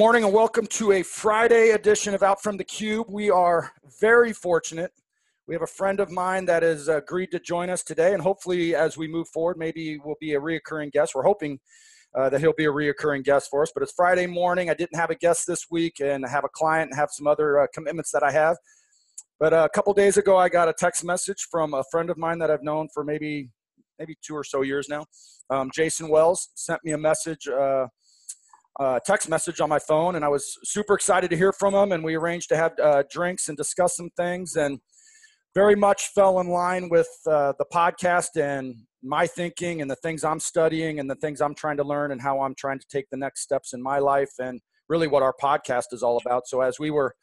morning and welcome to a Friday edition of Out from the Cube. We are very fortunate. We have a friend of mine that has agreed to join us today, and hopefully, as we move forward, maybe will be a reoccurring guest. We're hoping uh, that he'll be a reoccurring guest for us. But it's Friday morning. I didn't have a guest this week, and I have a client and have some other uh, commitments that I have. But uh, a couple days ago, I got a text message from a friend of mine that I've known for maybe maybe two or so years now. Um, Jayson Wells sent me a message uh, text message on my phone, and I was super excited to hear from him. And we arranged to have uh, drinks and discuss some things, and very much fell in line with uh, the podcast and my thinking and the things I'm studying and the things I'm trying to learn and how I'm trying to take the next steps in my life and really what our podcast is all about. So as we were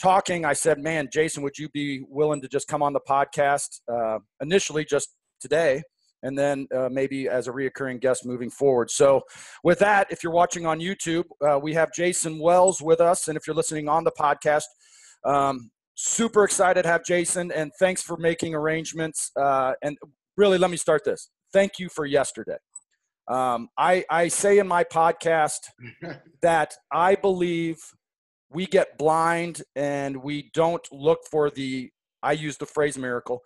talking, I said, "Man, Jayson, would you be willing to just come on the podcast uh, initially, just today?" And then uh, maybe as a reoccurring guest moving forward. So, with that, if you're watching on YouTube, uh, we have Jayson Wells with us, and if you're listening on the podcast, um, super excited to have Jayson, and thanks for making arrangements. Uh, and really, let me start this. Thank you for yesterday. Um, I, I say in my podcast that I believe we get blind and we don't look for the I use the phrase miracle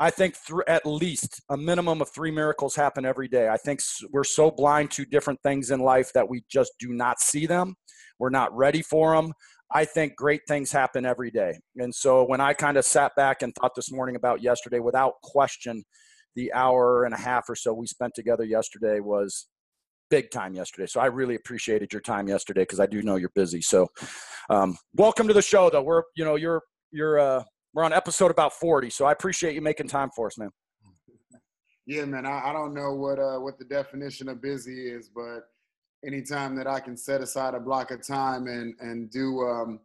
I think th- at least a minimum of three miracles happen every day. I think we're so blind to different things in life that we just do not see them. We're not ready for them. I think great things happen every day. And so when I kind of sat back and thought this morning about yesterday, without question, the hour and a half or so we spent together yesterday was big time yesterday. So I really appreciated your time yesterday because I do know you're busy. So um, welcome to the show, though. We're you know you're you're uh, we're on episode about 40, so I appreciate you making time for us, man. Yeah, man. I, I don't know what uh, what the definition of busy is, but anytime that I can set aside a block of time and and do um,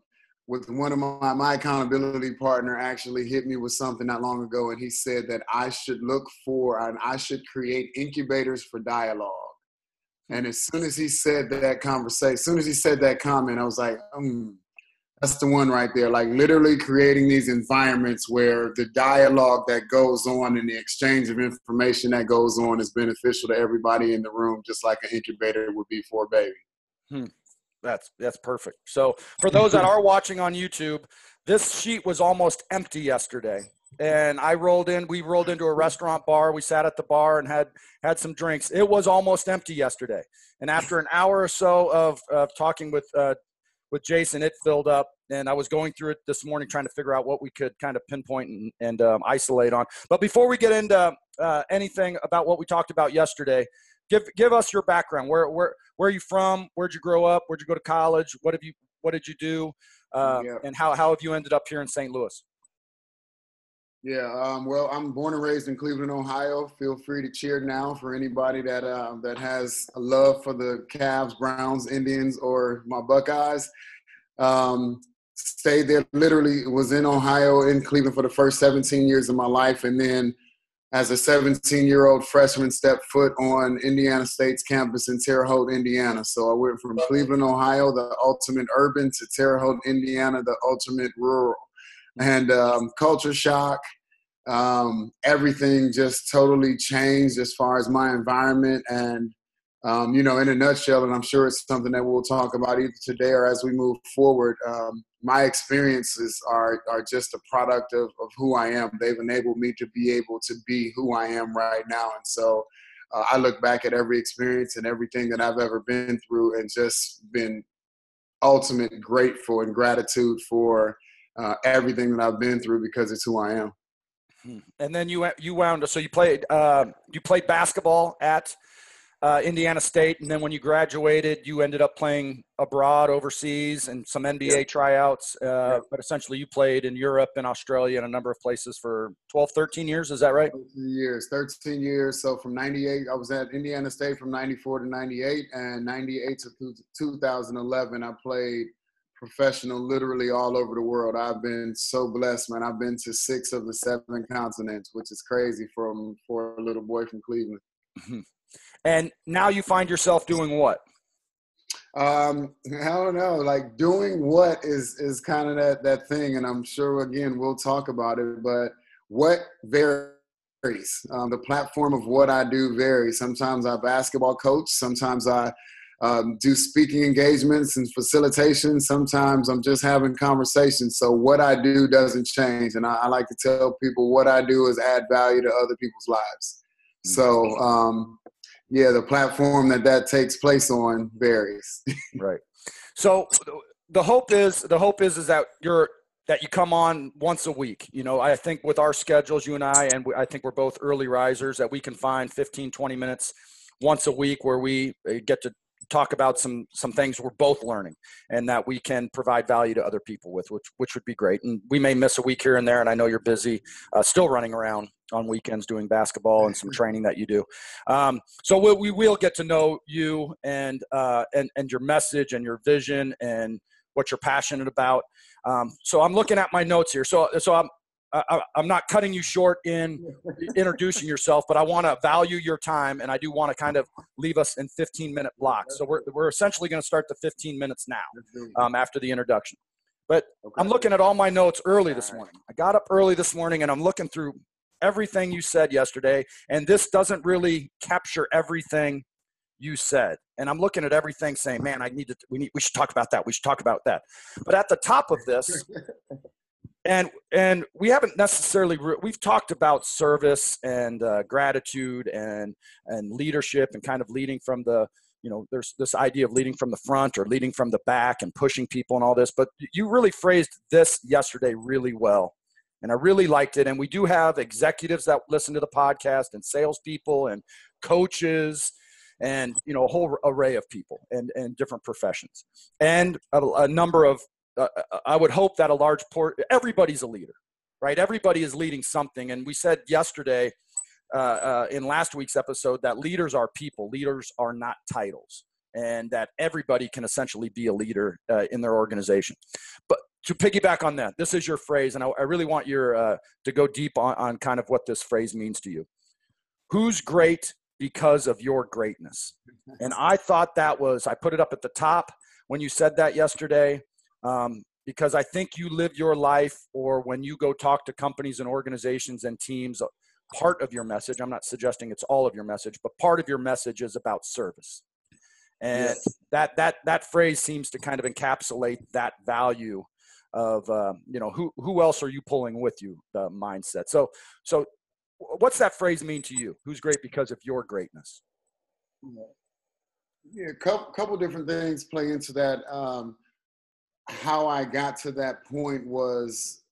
with one of my my accountability partner actually hit me with something not long ago, and he said that I should look for and I should create incubators for dialogue. And as soon as he said that conversation, as soon as he said that comment, I was like, mm, that's the one right there. Like literally creating these environments where the dialogue that goes on and the exchange of information that goes on is beneficial to everybody in the room, just like an incubator would be for a baby. Hmm. That's that's perfect. So for those that are watching on YouTube, this sheet was almost empty yesterday. And I rolled in, we rolled into a restaurant bar. We sat at the bar and had had some drinks. It was almost empty yesterday. And after an hour or so of, of talking with uh, with Jayson, it filled up. And I was going through it this morning trying to figure out what we could kind of pinpoint and, and um, isolate on. But before we get into uh, anything about what we talked about yesterday, give give us your background. Where where where are you from? Where'd you grow up? Where'd you go to college? What have you What did you do? Uh, yeah. And how how have you ended up here in St. Louis? Yeah, um, well, I'm born and raised in Cleveland, Ohio. Feel free to cheer now for anybody that uh, that has a love for the Cavs, Browns, Indians, or my Buckeyes. Um, stayed there, literally was in Ohio, in Cleveland for the first 17 years of my life, and then as a 17-year-old freshman, stepped foot on Indiana State's campus in Terre Haute, Indiana. So I went from Cleveland, Ohio, the ultimate urban, to Terre Haute, Indiana, the ultimate rural and um, culture shock. Um, everything just totally changed as far as my environment and um, you know, in a nutshell, and I'm sure it's something that we'll talk about either today or as we move forward. Um, my experiences are are just a product of, of who I am. They've enabled me to be able to be who I am right now, and so uh, I look back at every experience and everything that I've ever been through, and just been ultimate grateful and gratitude for uh, everything that I've been through because it's who I am. Hmm. And then you you wound up. So you played uh, you played basketball at uh, Indiana State, and then when you graduated, you ended up playing abroad, overseas, and some NBA yeah. tryouts. Uh, yeah. But essentially, you played in Europe and Australia and a number of places for 12, 13 years. Is that right? 13 years, 13 years. So from 98, I was at Indiana State from 94 to 98, and 98 to 2011, I played – professional literally all over the world. I've been so blessed, man. I've been to six of the seven continents, which is crazy from for a little boy from Cleveland. Mm-hmm. And now you find yourself doing what? Um, I don't know. Like doing what is is kind of that that thing, and I'm sure again we'll talk about it. But what varies. Um, the platform of what I do varies. Sometimes I basketball coach. Sometimes I um, do speaking engagements and facilitation. Sometimes I'm just having conversations. So what I do doesn't change. And I, I like to tell people what I do is add value to other people's lives. So, um, yeah, the platform that that takes place on varies. right. So the hope is the hope is is that you're that you come on once a week. You know, I think with our schedules, you and I, and I think we're both early risers, that we can find 15, 20 minutes once a week where we uh, get to talk about some some things we're both learning and that we can provide value to other people with which which would be great. And we may miss a week here and there and i know you're busy uh, still running around on weekends doing basketball and some training that you do. Um, so we'll, we will get to know you and uh, and and your message and your vision and what you're passionate about. Um, so i'm looking at my notes here. So so i'm I, am not cutting you short in introducing yourself, but I want to value your time, and I do want to kind of leave us in 15 minute blocks. So we're we're essentially going to start the 15 minutes now um, after the introduction. But I'm looking at all my notes early this morning. I got up early this morning, and I'm looking through everything you said yesterday, and this doesn't really capture everything you said. And I'm looking at everything saying, man, I need to, we need, we should talk about that. We should talk about that. But at the top of this, and and we haven't necessarily we've talked about service and uh, gratitude and and leadership and kind of leading from the you know there's this idea of leading from the front or leading from the back and pushing people and all this but you really phrased this yesterday really well. And i really liked it. And we do have executives that listen to the podcast and salespeople and coaches and you know a whole array of people and and different professions. And a, a number of uh, uh, I would hope that a large port, everybody's a leader, right? Everybody is leading something. And we said yesterday uh, uh, in last week's episode that leaders are people, leaders are not titles, and that everybody can essentially be a leader uh, in their organization. But to piggyback on that, this is your phrase, and I, I really want your uh, to go deep on, on kind of what this phrase means to you. Who's great because of your greatness? And I thought that was, I put it up at the top when you said that yesterday um, because I think you live your life, or when you go talk to companies and organizations and teams, uh, part of your message, I'm not suggesting it's all of your message, but part of your message is about service. And yes. that, that, that phrase seems to kind of encapsulate that value of, uh, you know, who, who else are you pulling with you, the mindset. So, so what's that phrase mean to you? Who's great because of your greatness? Yeah, a couple, couple different things play into that. Um, how I got to that point was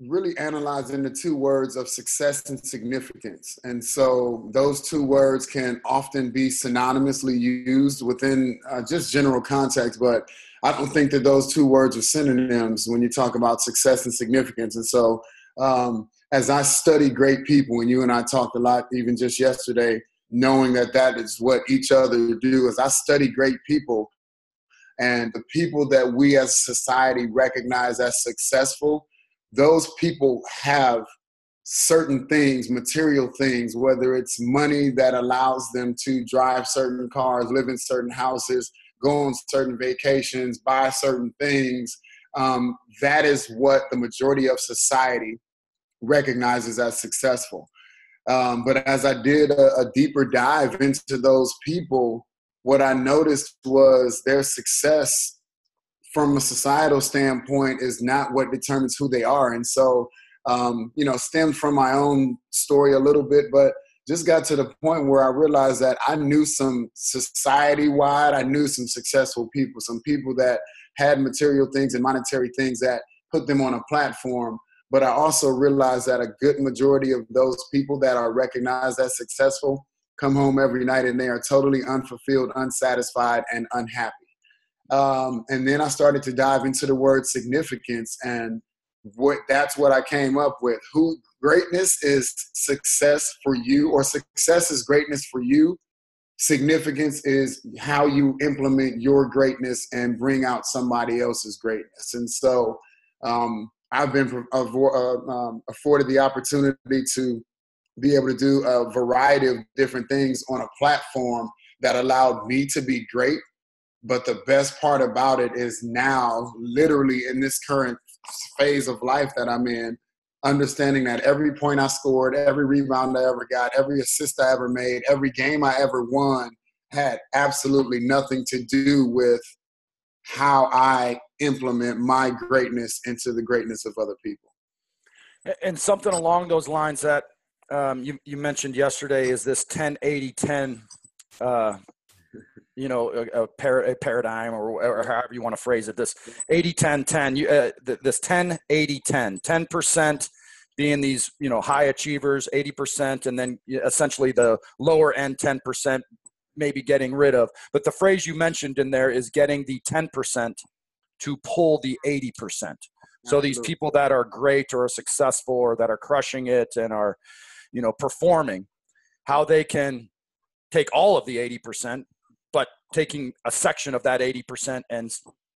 really analyzing the two words of success and significance. And so those two words can often be synonymously used within uh, just general context, but I don't think that those two words are synonyms when you talk about success and significance. And so um, as I study great people, and you and I talked a lot even just yesterday, knowing that that is what each other do, as I study great people, and the people that we as society recognize as successful, those people have certain things, material things, whether it's money that allows them to drive certain cars, live in certain houses, go on certain vacations, buy certain things. Um, that is what the majority of society recognizes as successful. Um, but as I did a, a deeper dive into those people, what I noticed was their success from a societal standpoint is not what determines who they are. And so, um, you know, stemmed from my own story a little bit, but just got to the point where I realized that I knew some society wide, I knew some successful people, some people that had material things and monetary things that put them on a platform. But I also realized that a good majority of those people that are recognized as successful come home every night and they are totally unfulfilled, unsatisfied, and unhappy. Um, and then I started to dive into the word significance, and what that's what I came up with. Who greatness is success for you, or success is greatness for you. Significance is how you implement your greatness and bring out somebody else's greatness. And so um, I've been uh, um, afforded the opportunity to be able to do a variety of different things on a platform that allowed me to be great. But the best part about it is now, literally in this current phase of life that I'm in, understanding that every point I scored, every rebound I ever got, every assist I ever made, every game I ever won had absolutely nothing to do with how I implement my greatness into the greatness of other people. And something along those lines that um, you, you mentioned yesterday is this 10 80 10 uh, you know a, a, par- a paradigm or, or, however you want to phrase it this 80 10 10 you, uh, this 10 80 10 10% being these you know high achievers 80% and then essentially the lower end 10% maybe getting rid of. But the phrase you mentioned in there is getting the 10% to pull the 80% so these people that are great or are successful or that are crushing it and are you know performing how they can take all of the 80% but taking a section of that 80% and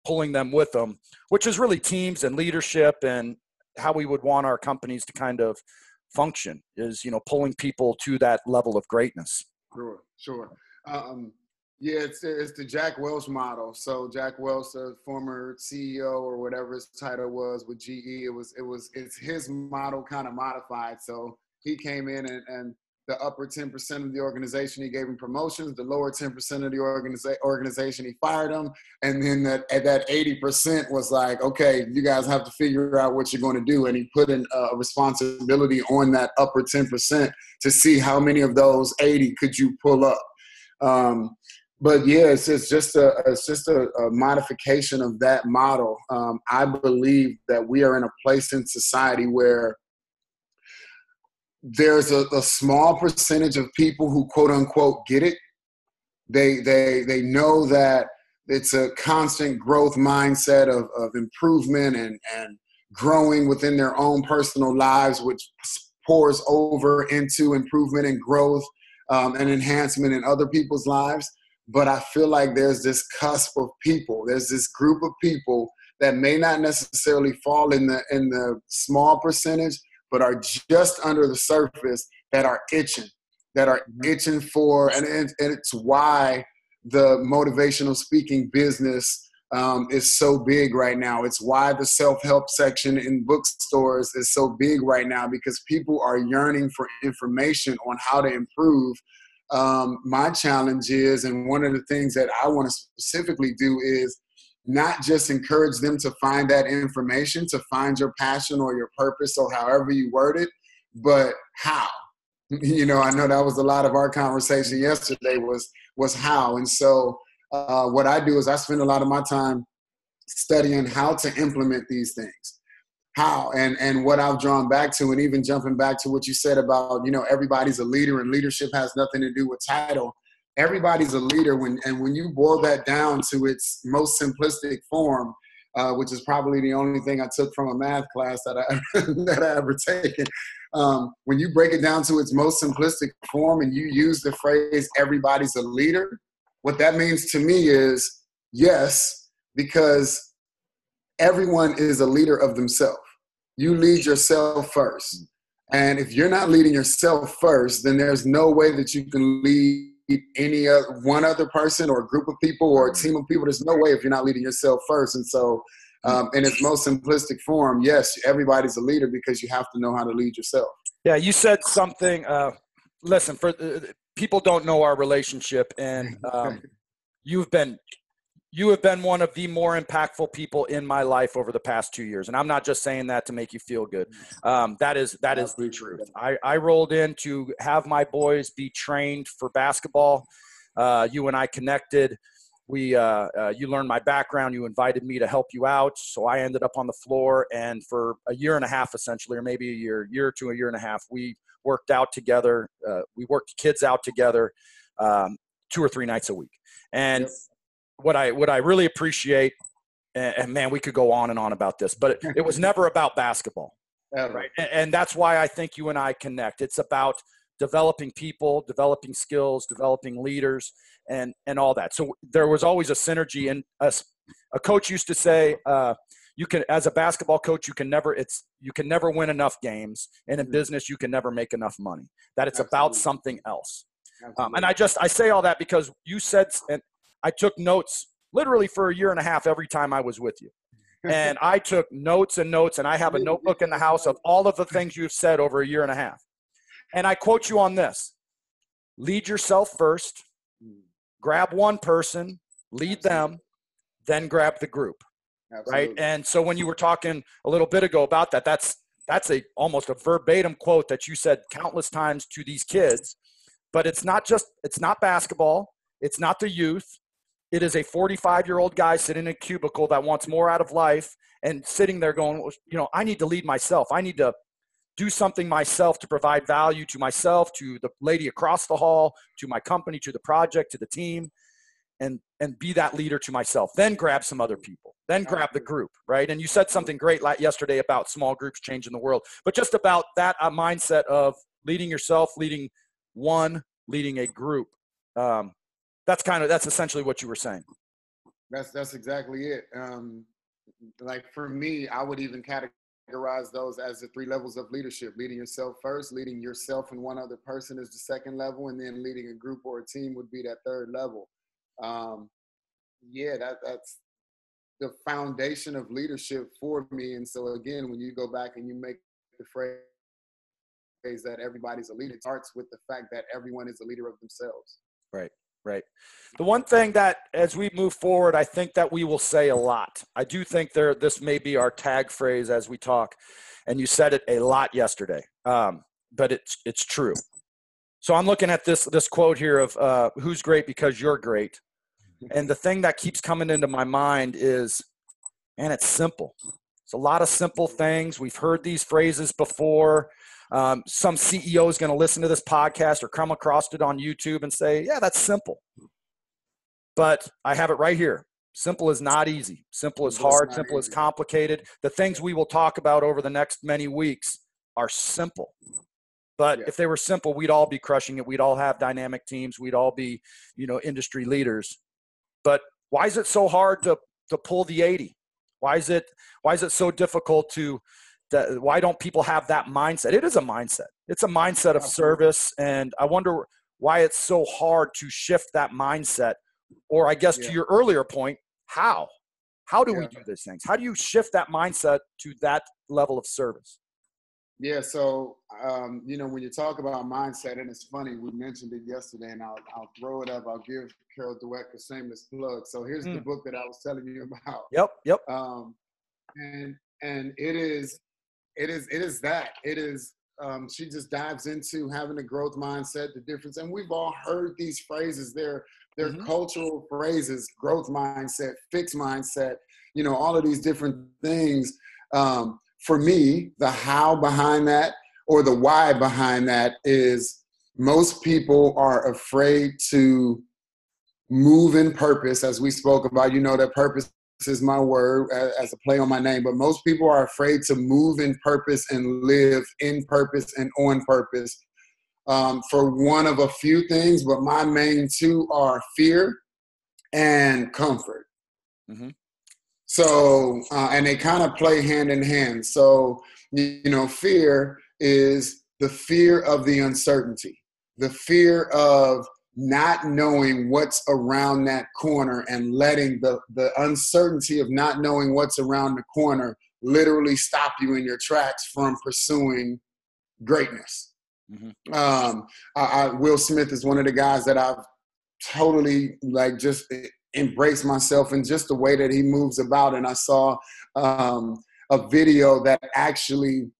pulling them with them which is really teams and leadership and how we would want our companies to kind of function is you know pulling people to that level of greatness. Sure sure. Um, yeah it's, it's the jack welch model. So jack welch the former ceo or whatever his title was with ge it was it was it's his model kind of modified. So he came in and, and the upper 10% of the organization, he gave him promotions. The lower 10% of the organiza- organization, he fired them. And then that, that 80% was like, okay, you guys have to figure out what you're going to do. And he put in a responsibility on that upper 10% to see how many of those 80 could you pull up. Um, but yeah, it's, it's just a it's just a, a modification of that model. Um, I believe that we are in a place in society where there's a, a small percentage of people who quote unquote get it. They they they know that it's a constant growth mindset of, of improvement and, and growing within their own personal lives, which pours over into improvement and growth um, and enhancement in other people's lives. But I feel like there's this cusp of people, there's this group of people that may not necessarily fall in the in the small percentage, but are just under the surface that are itching, that are itching for, and, and, it's why the motivational speaking business um, is so big right now. It's why the self help section in bookstores is so big right now because people are yearning for information on how to improve. Um, my challenge is, and one of the things that I want to specifically do is not just encourage them to find that information, to find your passion or your purpose or however you word it, but how. You know, I know that was a lot of our conversation yesterday was was how. And so uh, what I do is I spend a lot of my time studying how to implement these things. How and and what I've drawn back to, and even jumping back to what you said about, you know, everybody's a leader and leadership has nothing to do with title everybody's a leader when and when you boil that down to its most simplistic form uh, which is probably the only thing I took from a math class that I that I ever taken. Um, when you break it down to its most simplistic form and you use the phrase "everybody's a leader," what that means to me is yes, because everyone is a leader of themselves. You lead yourself first, and if you're not leading yourself first, then there's no way that you can lead any other one other person or a group of people or a team of people. There's no way if you're not leading yourself first. And so, um, in its most simplistic form, yes, everybody's a leader because you have to know how to lead yourself. Yeah, you said something. Uh, listen, for uh, people don't know our relationship, and um, you've been you have been one of the more impactful people in my life over the past two years. And i'm not just saying that to make you feel good. Um, that is that is the truth. I, I rolled in to have my boys be trained for basketball. Uh, you and i connected. We uh, uh, you learned my background. You invited me to help you out. So i ended up on the floor. And for a year and a half essentially or maybe a year year to a year and a half we worked out together. Uh, we worked kids out together um, two or three nights a week. And what I what I really appreciate, and, and, man, we could go on and on about this, but it, it was never about basketball, right? And, and that's why I think you and I connect. It's about developing people, developing skills, developing leaders, and and all that. So there was always a synergy. And a, a coach used to say, uh, "You can, as a basketball coach, you can never it's you can never win enough games, and in mm-hmm. business, you can never make enough money. That it's Absolutely. about something else." Um, and I just I say all that because you said, and I took notes literally for a year and a half every time I was with you. And I took notes and notes, and I have a notebook in the house of all of the things you've said over a year and a half. And I quote you on this lead yourself first, grab one person, lead them, then grab the group. Absolutely. Right. And so when you were talking a little bit ago about that, that's that's a almost a verbatim quote that you said countless times to these kids. But it's not just it's not basketball, it's not the youth. It is a 45 year old guy sitting in a cubicle that wants more out of life and sitting there going, you know, I need to lead myself. I need to do something myself to provide value to myself, to the lady across the hall, to my company, to the project, to the team, and and be that leader to myself. Then grab some other people. Then grab the group, right? And you said something great yesterday about small groups changing the world, but just about that uh, mindset of leading yourself, leading one, leading a group. Um, that's kind of that's essentially what you were saying. That's that's exactly it. Um, like for me, I would even categorize those as the three levels of leadership leading yourself first leading yourself and one other person is the second level and then leading a group or a team would be that third level um, yeah that that's the foundation of leadership for me and so again when you go back and you make the phrase that everybody's a leader it starts with the fact that everyone is a leader of themselves right Right. The one thing that as we move forward, I think that we will say a lot. I do think there this may be our tag phrase as we talk, and you said it a lot yesterday. Um, but it's it's true. So I'm looking at this this quote here of uh, "Who's great because you're great," and the thing that keeps coming into my mind is, man, it's simple. It's a lot of simple things. We've heard these phrases before. Um, some CEO is going to listen to this podcast or come across it on YouTube and say, yeah, that's simple. But I have it right here. Simple is not easy. Simple is hard. Simple is complicated. The things we will talk about over the next many weeks are simple. But yeah. if they were simple, we'd all be crushing it. We'd all have dynamic teams. We'd all be, you know, industry leaders. But why is it so hard to to pull the 80? Why is it why is it so difficult to that why don't people have that mindset? It is a mindset. It's a mindset of service and i wonder why it's so hard to shift that mindset or i guess yeah. to your earlier point how? How do yeah. we do these things? How do you shift that mindset to that level of service? Yeah so um, you know when you talk about mindset and it's funny we mentioned it yesterday and i'll, I'll throw it up. I'll give carol dweck a shameless plug. So here's mm. the book that i was telling you about. Yep yep. Um, and and it is it is it is that. It is um, she just dives into having a growth mindset the difference and we've all heard these phrases. They're they're mm-hmm. cultural phrases growth mindset fixed mindset you know all of these different things. Um, for me the how behind that or the why behind that is most people are afraid to move in purpose as we spoke about you know that purpose is my word as a play on my name, but most people are afraid to move in purpose and live in purpose and on purpose um, for one of a few things, but my main two are fear and comfort. Mm-hmm. So, uh, and they kind of play hand in hand. So, you know, fear is the fear of the uncertainty, the fear of not knowing what's around that corner and letting the, the uncertainty of not knowing what's around the corner literally stop you in your tracks from pursuing greatness. Mm-hmm. Um, I, I, Will Smith is one of the guys that I've totally like just embraced myself in just the way that he moves about. And I saw um, a video that actually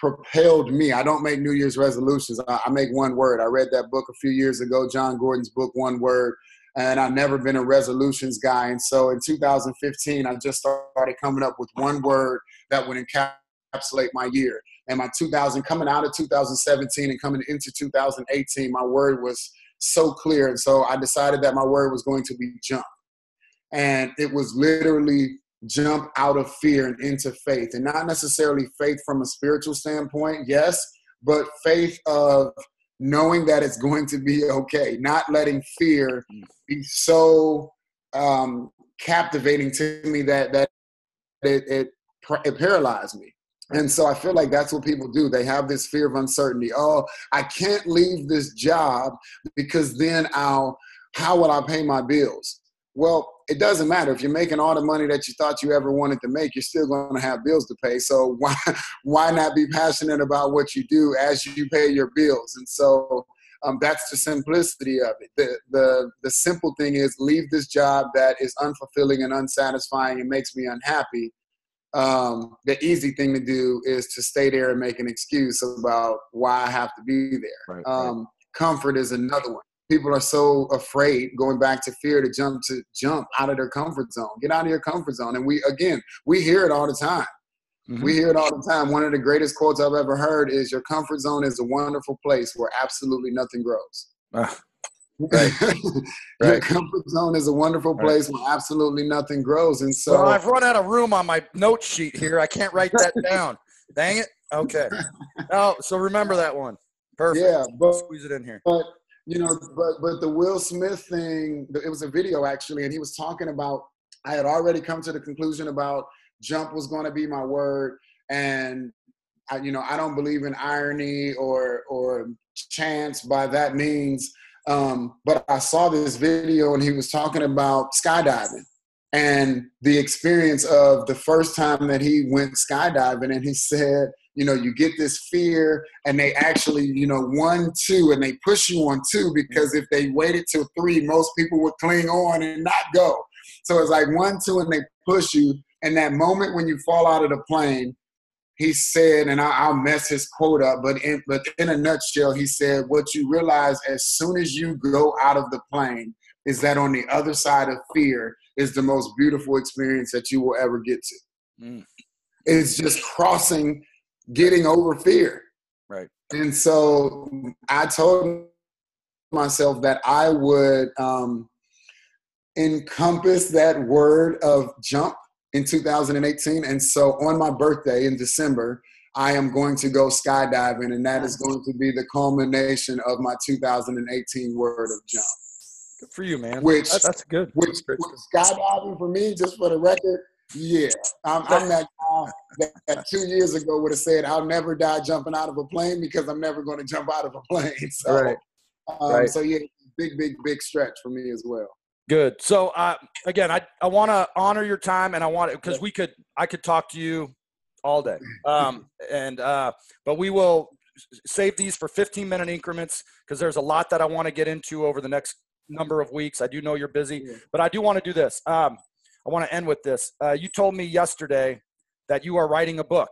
propelled me. I don't make New Year's resolutions. I, I, make one word. I read that book a few years ago, Jon Gordon's book, One Word, and I've never been a resolutions guy. And so in 2015, I just started coming up with one word that would encapsulate my year. And my 2000, coming out of 2017 and coming into 2018, my word was so clear. And so I decided that my word was going to be jump. And it was literally jump out of fear and into faith. And not necessarily faith from a spiritual standpoint yes but faith of knowing that it's going to be okay not letting fear be so um, captivating to me that that it, it, it paralyzed me. And so i feel like that's what people do. They have this fear of uncertainty. Oh i can't leave this job because then i'll how will i pay my bills well it doesn't matter if you're making all the money that you thought you ever wanted to make you're still going to have bills to pay so why why not be passionate about what you do as you pay your bills and so um, that's the simplicity of it. The, the, the simple thing is leave this job that is unfulfilling and unsatisfying and makes me unhappy. Um, the easy thing to do is to stay there and make an excuse about why I have to be there. Right, um, right. Comfort is another one. People are so afraid, going back to fear, to jump to jump out of their comfort zone. Get out of your comfort zone. And we again, we hear it all the time. Mm-hmm. We hear it all the time. One of the greatest quotes I've ever heard is Your comfort zone is a wonderful place where absolutely nothing grows. Uh, right. Your right. comfort zone is a wonderful place right. where absolutely nothing grows. And so well, I've run out of room on my note sheet here. I can't write that down. Dang it. Okay. Oh, so remember that one. Perfect. Yeah, but, squeeze it in here. But you know, but but the Will Smith thing, it was a video actually, and he was talking about I had already come to the conclusion about jump was going to be my word and I, you know i don't believe in irony or or chance by that means um, but i saw this video and he was talking about skydiving and the experience of the first time that he went skydiving and he said you know you get this fear and they actually you know one two and they push you on two because if they waited till three most people would cling on and not go so it's like one two and they push you and that moment when you fall out of the plane, he said, and I, will mess his quote up, but in, but in a nutshell, he said, what you realize as soon as you go out of the plane is that on the other side of fear is the most beautiful experience that you will ever get to. Mm. It's just crossing, getting over fear. Right. And so I told myself that I would um, encompass that word of jump in 2018. And so on my birthday in December, I am going to go skydiving, and that is going to be the culmination of my 2018 word of jump. Good for you, man. Which that's good. Which, which skydiving for me, just for the record, yeah, I'm, I'm that that, that, two years ago would have said, "I'll never die jumping out of a plane because I'm never going to jump out of a plane." So, right. Um, right. so yeah, big, big, big stretch for me as well. Good. So uh, again, I, I want to honor your time, and I want it because we could I could talk to you all day. Um, and uh, but we will save these for 15 minute increments because there's a lot that I want to get into over the next number of weeks. I do know you're busy, but I do want to do this. Um, I want to end with this. Uh, you told me yesterday that you are writing a book.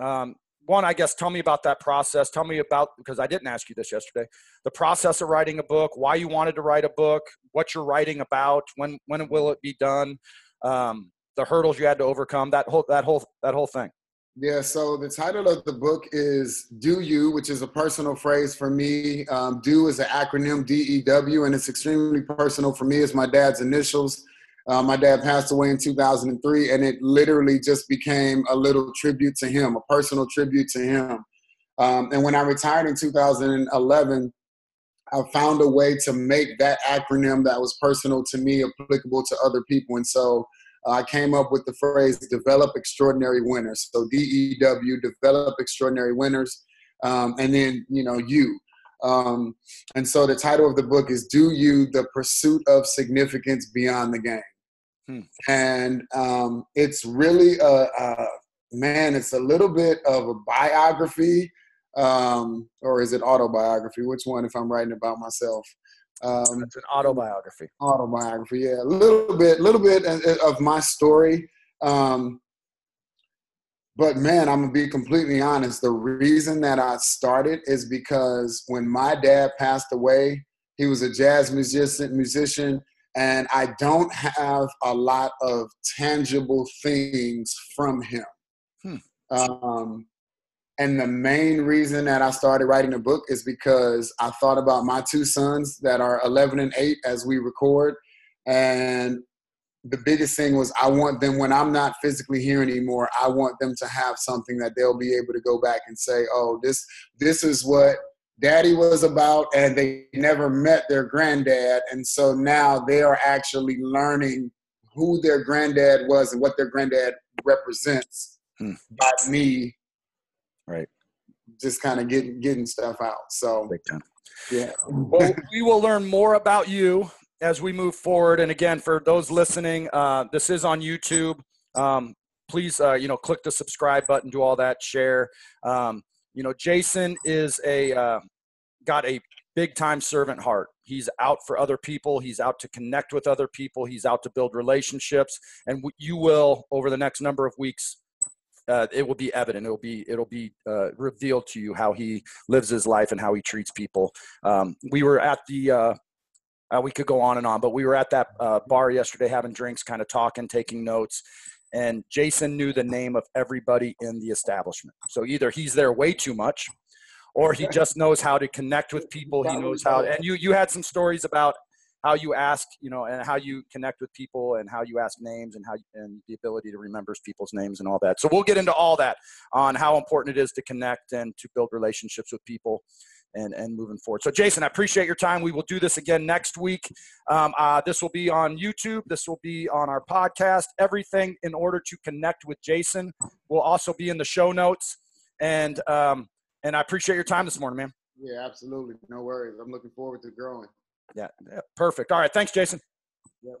Um, one, I guess, tell me about that process. Tell me about, because I didn't ask you this yesterday, the process of writing a book, why you wanted to write a book, what you're writing about, when, when will it be done, um, the hurdles you had to overcome, that whole, that whole, that whole thing. Yeah, so the title of the book is Do You, which is a personal phrase for me. Um, do is an acronym, D E W, and it's extremely personal for me. It's my dad's initials. Uh, my dad passed away in 2003, and it literally just became a little tribute to him, a personal tribute to him. Um, and when I retired in 2011, I found a way to make that acronym that was personal to me applicable to other people. And so uh, I came up with the phrase develop extraordinary winners. So DEW, develop extraordinary winners. Um, and then, you know, you. Um, and so the title of the book is Do You, the Pursuit of Significance Beyond the Game. Hmm. And um, it's really a, a, man. It's a little bit of a biography, um, or is it autobiography? Which one? If I'm writing about myself, um, it's an autobiography. Autobiography, yeah, a little bit, little bit of my story. Um, but man, I'm gonna be completely honest. The reason that I started is because when my dad passed away, he was a jazz musician. Musician and I don't have a lot of tangible things from him. Hmm. Um, and the main reason that I started writing a book is because I thought about my two sons that are 11 and 8 as we record. And the biggest thing was I want them, when I'm not physically here anymore, I want them to have something that they'll be able to go back and say, oh, this, this is what daddy was about and they never met their granddad. And so now they are actually learning who their granddad was and what their granddad represents hmm. by me. Right. Just kind of getting getting stuff out so yeah. Well we will learn more about you as we move forward. And again for those listening uh, this is on youtube. Um, please uh, you know click the subscribe button do all that share. Um, you know, Jayson is a uh, got a big time servant heart. He's out for other people. He's out to connect with other people. He's out to build relationships. And you will, over the next number of weeks, uh, it will be evident. It'll be it'll be uh, revealed to you how he lives his life and how he treats people. Um, we were at the. Uh, uh we could go on and on, but we were at that uh, bar yesterday having drinks, kind of talking, taking notes, and Jayson knew the name of everybody in the establishment. So either he's there way too much, or he just knows how to connect with people. He knows how. And you you had some stories about how you ask, you know, and how you connect with people, and how you ask names, and how and the ability to remember people's names and all that. So we'll get into all that on how important it is to connect and to build relationships with people and and moving forward. So, Jayson, I appreciate your time. We will do this again next week. Um, uh, this will be on YouTube. This will be on our podcast. Everything in order to connect with Jayson will also be in the show notes. And um, and I appreciate your time this morning, man. Yeah, absolutely. No worries. I'm looking forward to growing. Yeah, yeah perfect. All right. Thanks, Jayson. Yep.